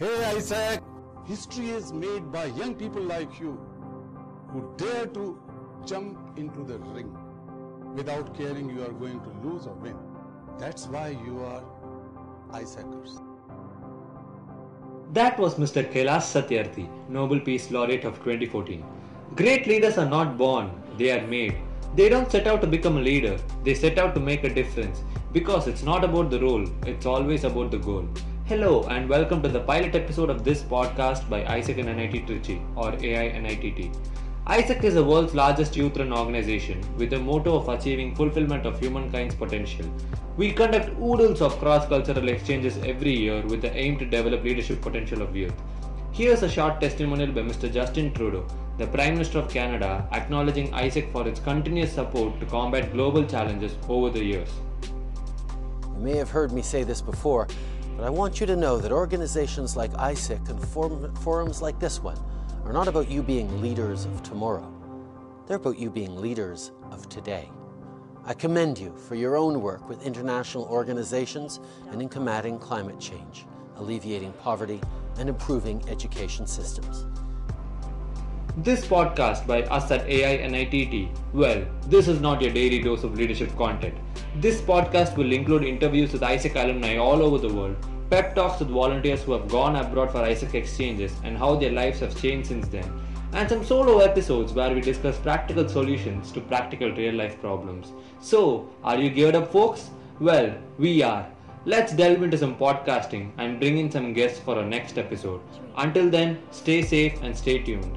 Hey AIESEC, history is made by young people like you who dare to jump into the ring without caring you are going to lose or win. That's why you are AIESECers. That was Mr. Kailash Satyarthi, Nobel Peace Laureate of 2014. Great leaders are not born, they are made. They don't set out to become a leader, they set out to make a difference. Because it's not about the role, it's always about the goal. Hello and welcome to the pilot episode of this podcast by AIESEC and NIT Trichy or AI NITT. AIESEC is the world's largest youth run organization with the motto of achieving fulfillment of humankind's potential. We conduct oodles of cross cultural exchanges every year with the aim to develop leadership potential of youth. Here's a short testimonial by Mr. Justin Trudeau, the Prime Minister of Canada, acknowledging AIESEC for its continuous support to combat global challenges over the years. You may have heard me say this before, but I want you to know that organizations like AIESEC and form, forums like this one are not about you being leaders of tomorrow. They're about you being leaders of today. I commend you for your own work with international organizations and in combating climate change, alleviating poverty, and improving education systems. This podcast by us at AI NITT, well, this is not your daily dose of leadership content. This podcast will include interviews with AIESEC alumni all over the world, pep talks with volunteers who have gone abroad for AIESEC exchanges and how their lives have changed since then, and some solo episodes where we discuss practical solutions to practical real life problems. So, are you geared up, folks? Well, we are. Let's delve into some podcasting and bring in some guests for our next episode. Until then, stay safe and stay tuned.